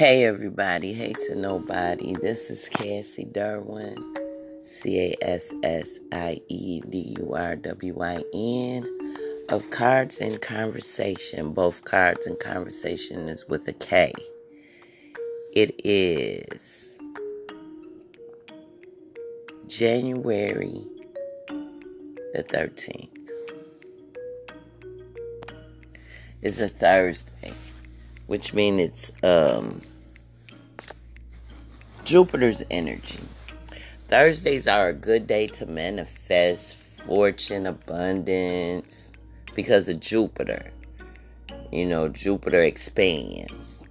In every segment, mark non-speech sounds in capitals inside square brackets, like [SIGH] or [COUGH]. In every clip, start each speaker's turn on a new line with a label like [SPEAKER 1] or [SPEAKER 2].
[SPEAKER 1] Hey everybody, hey to nobody. This is Cassie Durwin, C A S S I E D U R W I N, of Cards and Conversation. Both Cards and Conversation is with a K. It is January the 13th. It's a Thursday, which means it's um Jupiter's energy. Thursdays are a good day to manifest fortune, abundance, because of Jupiter. You know, Jupiter expands.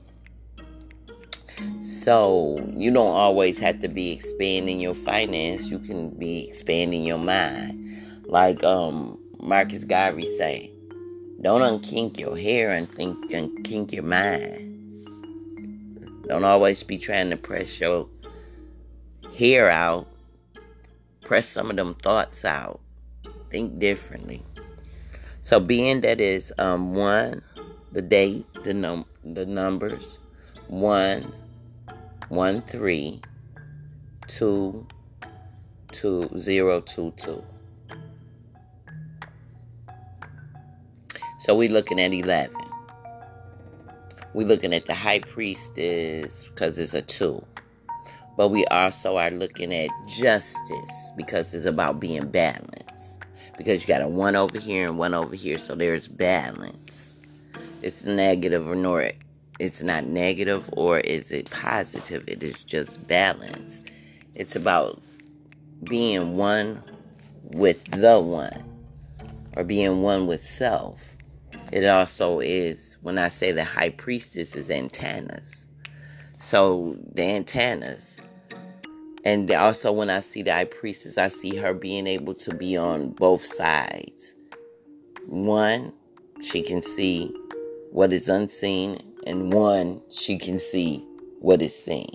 [SPEAKER 1] So, you don't always have to be expanding your finance. You can be expanding your mind. Like um Marcus Garvey say, don't unkink your hair and think unkink your mind. Don't always be trying to press your hair out. Press some of them thoughts out. Think differently. So being that is um one, the date, the num the numbers, one, one three, two, two zero two two. So we looking at eleven. we looking at the high priestess because it's a two. But we also are looking at justice because it's about being balanced. Because you got a one over here and one over here, so there's balance. It's negative or nor it's not negative or is it positive? It is just balance. It's about being one with the one or being one with self. It also is when I say the high priestess is antennas. So the antennas. And also when I see the high priestess, I see her being able to be on both sides. One, she can see what is unseen, and one, she can see what is seen.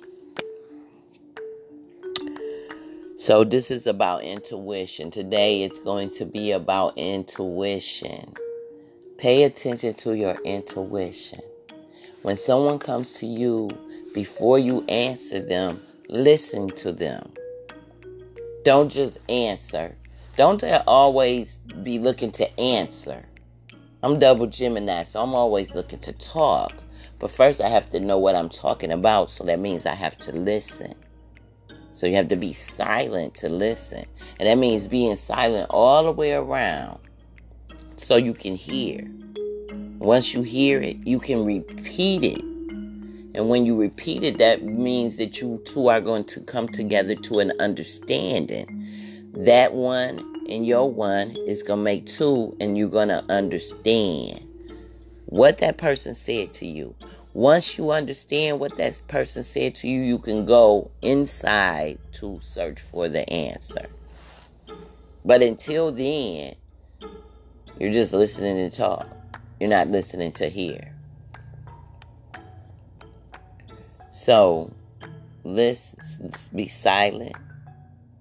[SPEAKER 1] So this is about intuition. Today it's going to be about intuition. Pay attention to your intuition. When someone comes to you, before you answer them, listen to them. Don't just answer. Don't always be looking to answer. I'm double Gemini, so I'm always looking to talk. But first, I have to know what I'm talking about, so that means I have to listen. So you have to be silent to listen. And that means being silent all the way around so you can hear. Once you hear it, you can repeat it. And when you repeat it, that means that you two are going to come together to an understanding. That one and your one is going to make two, and you're going to understand what that person said to you. Once you understand what that person said to you, you can go inside to search for the answer. But until then, you're just listening to talk. You're not listening to hear. So, let's be silent.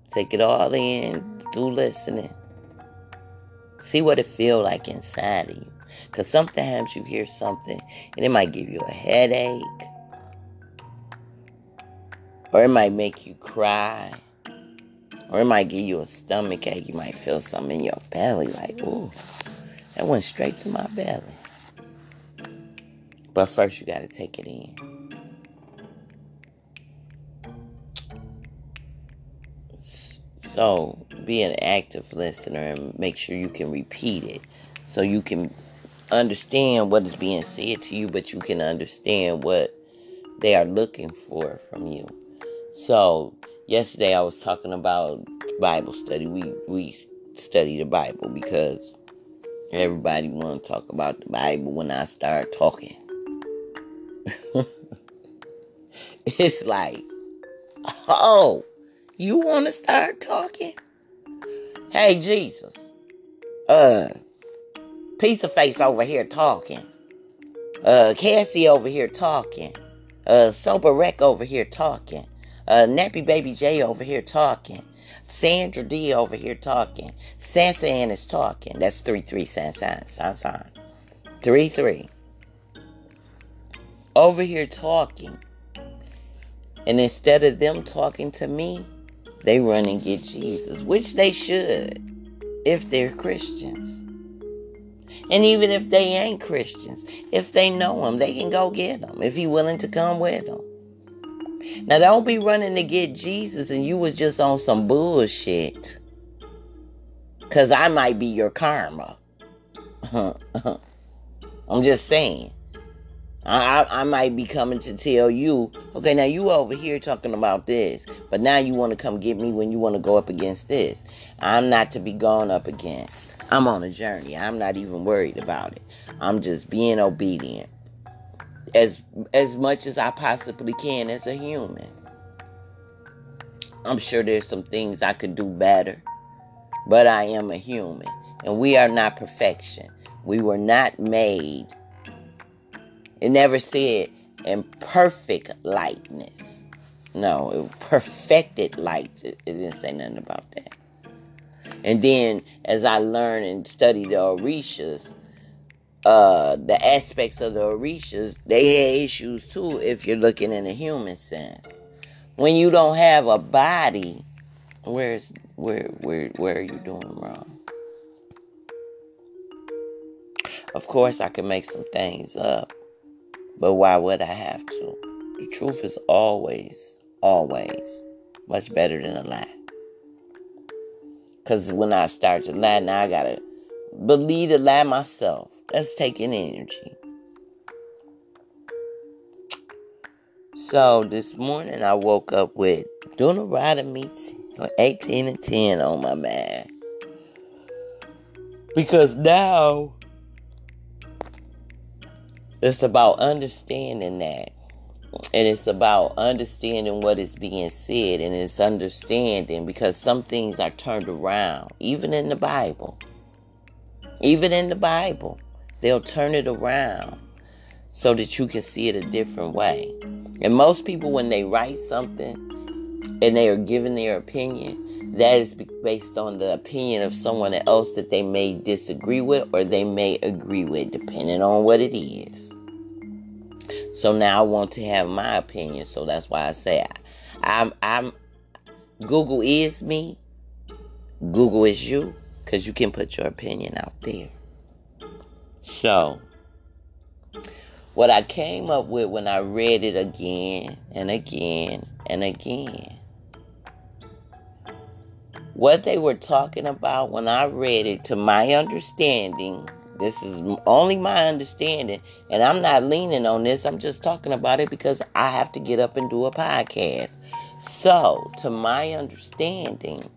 [SPEAKER 1] Take it all in through listening. See what it feel like inside of you. Because sometimes you hear something and it might give you a headache. Or it might make you cry. Or it might give you a stomach ache. You might feel something in your belly like, ooh. That went straight to my belly. But first, you got to take it in. So, be an active listener and make sure you can repeat it so you can understand what is being said to you, but you can understand what they are looking for from you. So, yesterday I was talking about Bible study. We we study the Bible because Everybody want to talk about the Bible when I start talking. [LAUGHS] it's like, oh, you want to start talking? Hey, Jesus. Uh, piece of face over here talking. Uh, Cassie over here talking. Uh, Sober Wreck over here talking. Uh, Nappy Baby J over here talking. Sandra D over here talking. Sansa Ann is talking. That's 3 3 Sansa Sansa. 3 3. Over here talking. And instead of them talking to me, they run and get Jesus, which they should if they're Christians. And even if they ain't Christians, if they know him, they can go get him if he willing to come with them. Now don't be running to get Jesus and you was just on some bullshit. Cause I might be your karma. [LAUGHS] I'm just saying. I, I, might be coming to tell you, okay, now you over here talking about this, but now you want to come get me when you want to go up against this. I'm not to be gone up against. I'm on a journey. I'm not even worried about it. I'm just being obedient as as much as I possibly can as a human. I'm sure there's some things I could do better, but I am a human, and we are not perfection. We were not made it never said in perfect likeness. No, it perfected light. It, didn't say nothing about that. And then as I learned and studied the Orishas, uh, the aspects of the Orishas, they had issues too if you're looking in a human sense. When you don't have a body, where's where where where are you doing wrong? Of course I can make some things up. But why would I have to? The truth is always, always much better than a lie. Because when I start to lie, now I gotta believe the lie myself. That's taking energy. So this morning I woke up with Deuteronomy 18 and 10 on my mind. Because now it's about understanding that. And it's about understanding what is being said. And it's understanding because some things are turned around, even in the Bible. Even in the Bible, they'll turn it around so that you can see it a different way. And most people, when they write something and they are giving their opinion, that is based on the opinion of someone else that they may disagree with or they may agree with, depending on what it is. So now I want to have my opinion. So that's why I say I, I'm I'm Google is me. Google is you because you can put your opinion out there. So, what I came up with when I read it again and again and again, what they were talking about when I read it, to my understanding, this is only my understanding, and I'm not leaning on this. I'm just talking about it because I have to get up and do a podcast. So, to my understanding,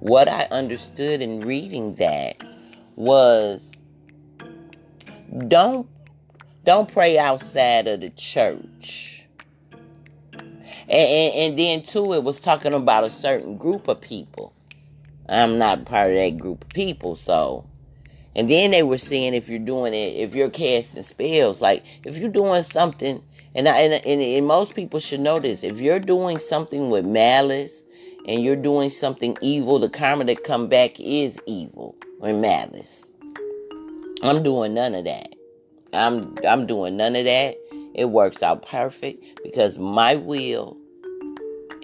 [SPEAKER 1] what I understood in reading that was don't don't pray outside of the church. And, and, and then too, it was talking about a certain group of people. I'm not part of that group of people, so and then they were saying if you're doing it, if you're casting spells, like if you're doing something, and, I, and, and, and most people should know this, if you're doing something with malice and you're doing something evil, the karma that come back is evil or malice. I'm doing none of that. I'm I'm doing none of that. It works out perfect because my will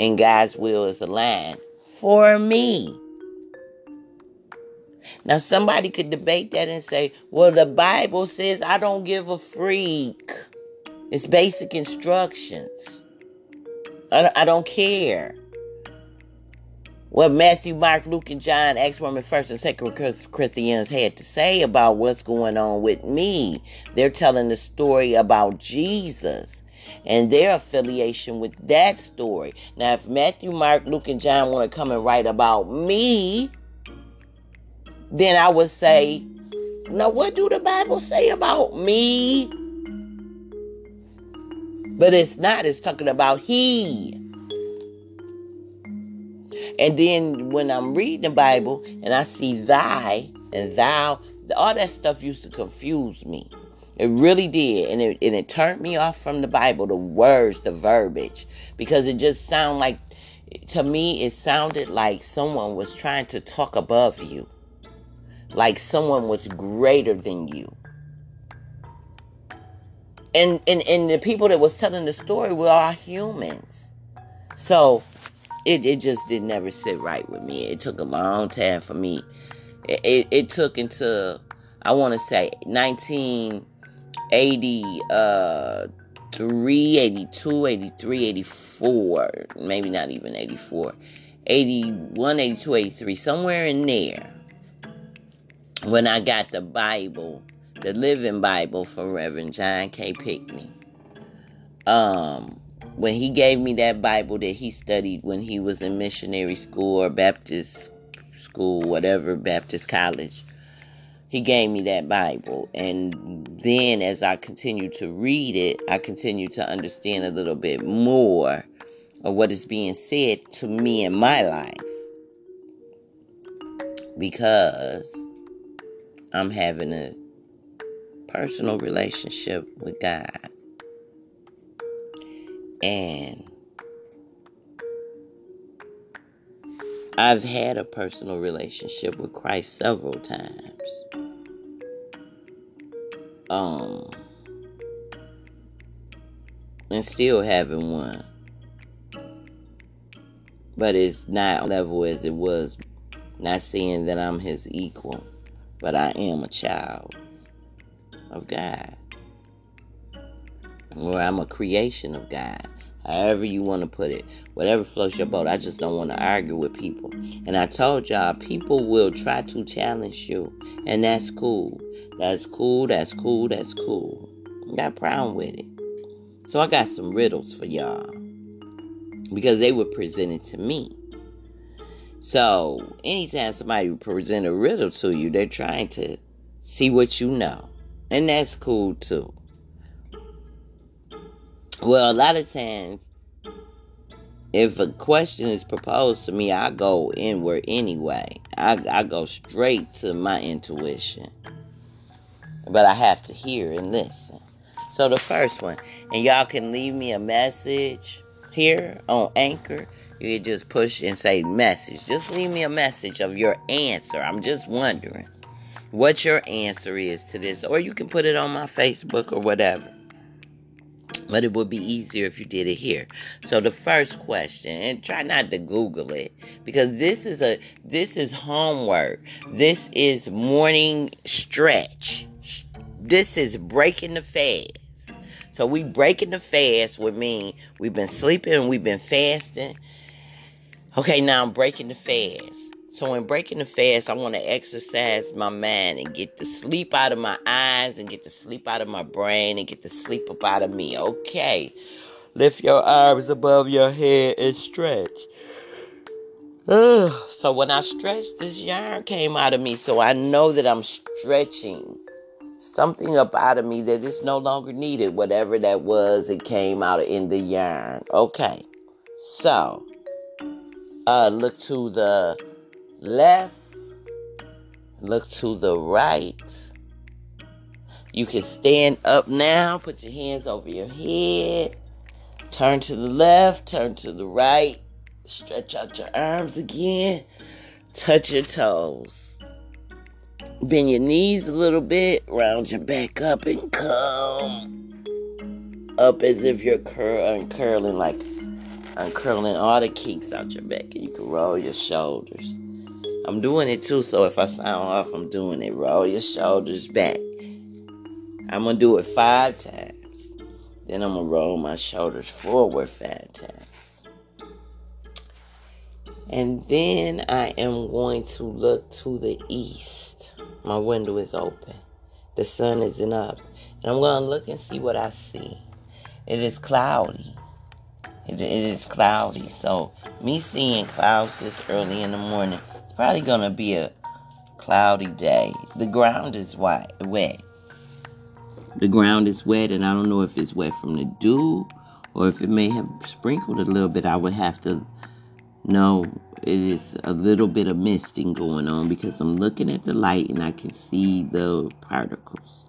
[SPEAKER 1] and God's will is aligned for me. Now, somebody could debate that and say, well, the Bible says I don't give a freak. It's basic instructions. I, I don't care. What Matthew, Mark, Luke, and John, Acts, Romans, First and Second Corinthians had to say about what's going on with me. They're telling the story about Jesus and their affiliation with that story. Now, if Matthew, Mark, Luke, and John want to come and write about me, then I would say, now what do the Bible say about me? But it's not, it's talking about he. And then when I'm reading the Bible and I see thy and thou, all that stuff used to confuse me. It really did. And it, and it turned me off from the Bible, the words, the verbiage, because it just sounded like, to me, it sounded like someone was trying to talk above you like someone was greater than you. And, and and the people that was telling the story were all humans. So it, it just did never sit right with me. It took a long time for me. It, it, it took until I want to say 1980 uh 3, 82, 83, 84, maybe not even 84, 81, 82, 83, somewhere in there. When I got the Bible, the Living Bible from Reverend John K. Pickney. Um, when he gave me that Bible that he studied when he was in missionary school or Baptist school, whatever, Baptist college, he gave me that Bible. And then as I continued to read it, I continued to understand a little bit more of what is being said to me in my life. Because I'm having a personal relationship with God. And I've had a personal relationship with Christ several times. Um, and still having one. But it's not level as it was. Not saying that I'm his equal, but I am a child of God. Or I'm a creation of God however you want to put it, whatever floats your boat. I just don't want to argue with people. And I told y'all, people will try to challenge you, and that's cool. That's cool. That's cool. That's cool. Got a problem with it. So I got some riddles for y'all because they were presented to me. So anytime somebody present a riddle to you, they're trying to see what you know, and that's cool too. Well, a lot of times, if a question is proposed to me, I go inward anyway. I, I go straight to my intuition. But I have to hear and listen. So, the first one, and y'all can leave me a message here on Anchor. You just push and say message. Just leave me a message of your answer. I'm just wondering what your answer is to this. Or you can put it on my Facebook or whatever but it would be easier if you did it here. So the first question, and try not to Google it because this is a this is homework. This is morning stretch. This is breaking the fast. So we breaking the fast would mean We've been sleeping, we've been fasting. Okay, now I'm breaking the fast. So, in breaking the fast, I want to exercise my mind and get the sleep out of my eyes and get the sleep out of my brain and get the sleep up out of me. Okay. Lift your arms above your head and stretch. Ugh. So, when I stretched, this yarn came out of me. So, I know that I'm stretching something up out of me that is no longer needed. Whatever that was, it came out in the yarn. Okay. So, uh, look to the left, look to the right. You can stand up now, put your hands over your head, turn to the left, turn to the right, stretch out your arms again, touch your toes. Bend your knees a little bit, round your back up and come up as if you're cur- uncurling, like uncurling all the kinks out your back, and you can roll your shoulders. I'm doing it too, so if I sound off, I'm doing it. Roll your shoulders back. I'm gonna do it five times. Then I'm gonna roll my shoulders forward five times. And then I am going to look to the east. My window is open. The sun isn't up. And I'm gonna look and see what I see. It is cloudy. It, it is cloudy. So me seeing clouds this early in the morning it's probably gonna be a cloudy day. The ground is wet. wet. The ground is wet, and I don't know if it's wet from the dew or if it may have sprinkled a little bit. I would have to know it is a little bit of misting going on because I'm looking at the light and I can see the particles.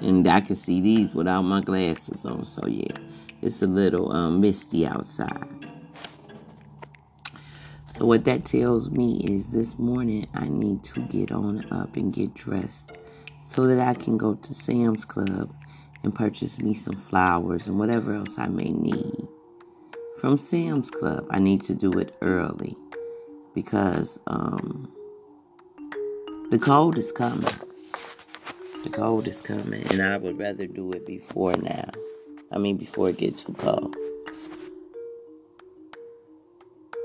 [SPEAKER 1] And I can see these without my glasses on. So, yeah, it's a little um, misty outside. So, what that tells me is this morning I need to get on up and get dressed so that I can go to Sam's Club and purchase me some flowers and whatever else I may need from Sam's Club. I need to do it early because um, the cold is coming. The cold is coming, and I would rather do it before now. I mean, before it gets too cold.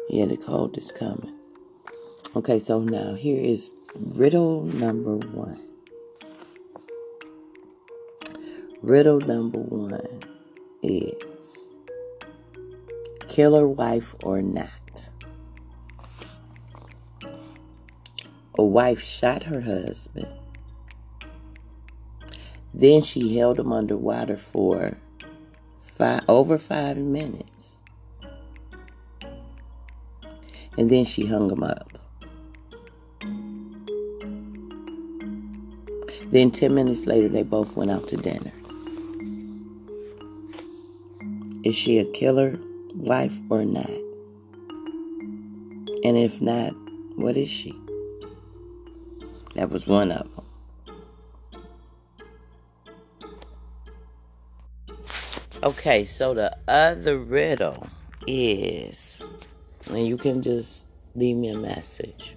[SPEAKER 1] Yeah, the cold is coming. Okay, so now here is riddle number one. Riddle number one is killer wife or not? A wife shot her husband. Then she held him underwater for five, over five minutes. And then she hung him up. Then 10 minutes later, they both went out to dinner. Is she a killer wife or not? And if not, what is she? That was one of them. Okay, so the other riddle is, and you can just leave me a message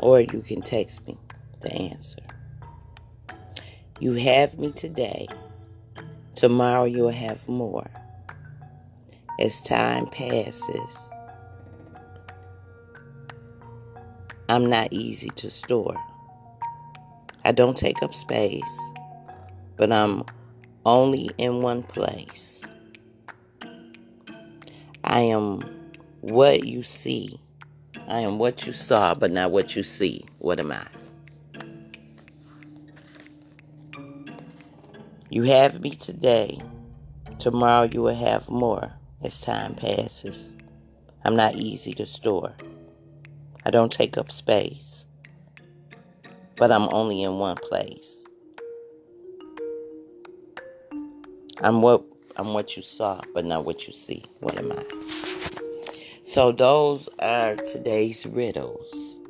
[SPEAKER 1] or you can text me the answer. You have me today, tomorrow you'll have more. As time passes, I'm not easy to store. I don't take up space, but I'm only in one place. I am what you see. I am what you saw, but not what you see. What am I? You have me today. Tomorrow you will have more as time passes. I'm not easy to store. I don't take up space, but I'm only in one place. I'm what I'm what you saw, but not what you see. What am I? So those are today's riddles.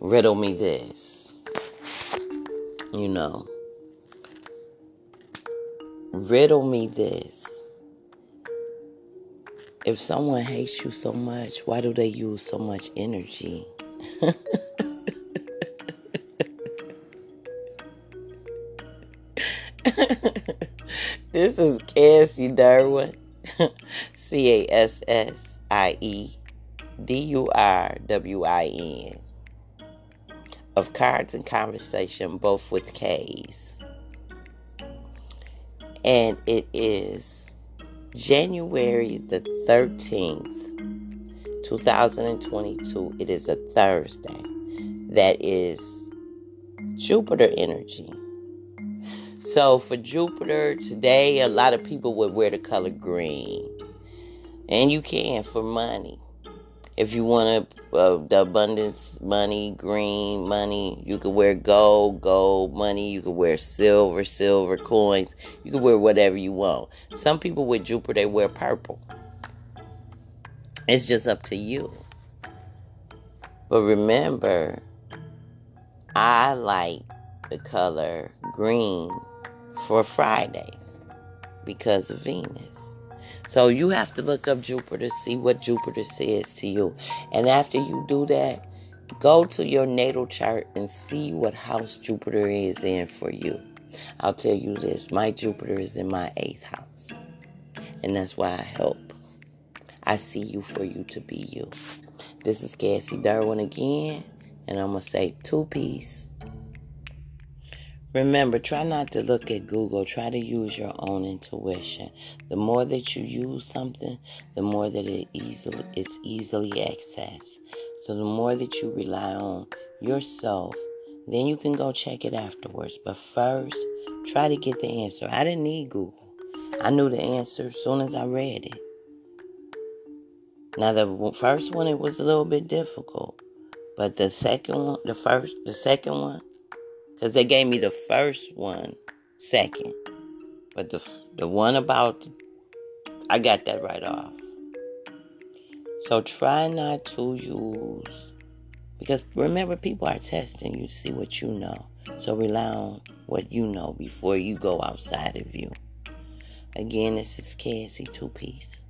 [SPEAKER 1] Riddle me this. You know. Riddle me this. If someone hates you so much, why do they use so much energy? [LAUGHS] this is Cassie Durwin. [LAUGHS] C A S S I E D U R W I N. Of Cards and Conversation, both with K's. And it is January the 13th, 2022. It is a Thursday. That is Jupiter energy. So for Jupiter today, a lot of people would wear the color green. And you can for money. If you want to, uh, the abundance money, green money, you could wear gold, gold money. You could wear silver, silver coins. You could wear whatever you want. Some people with Jupiter, they wear purple. It's just up to you. But remember, I like the color green for Fridays because of Venus. So you have to look up Jupiter see what Jupiter says to you. And after you do that, go to your natal chart and see what house Jupiter is in for you. I'll tell you this my Jupiter is in my eighth house. And that's why I help. I see you for you to be you. This is Cassie Durwin again, and I'm going to say two peace. Remember, try not to look at Google. Try to use your own intuition. The more that you use something, the more that it easily it's easily accessed. So the more that you rely on yourself, then you can go check it afterwards. But first, try to get the answer. I didn't need Google. I knew the answer as soon as I read it. Now the first one it was a little bit difficult, but the second one, the first, the second one, because they gave me the first one second. But the, the one about, I got that right off. So try not to use, because remember, people are testing you to see what you know. So rely on what you know before you go outside of you. Again, this is Cassie Two Piece.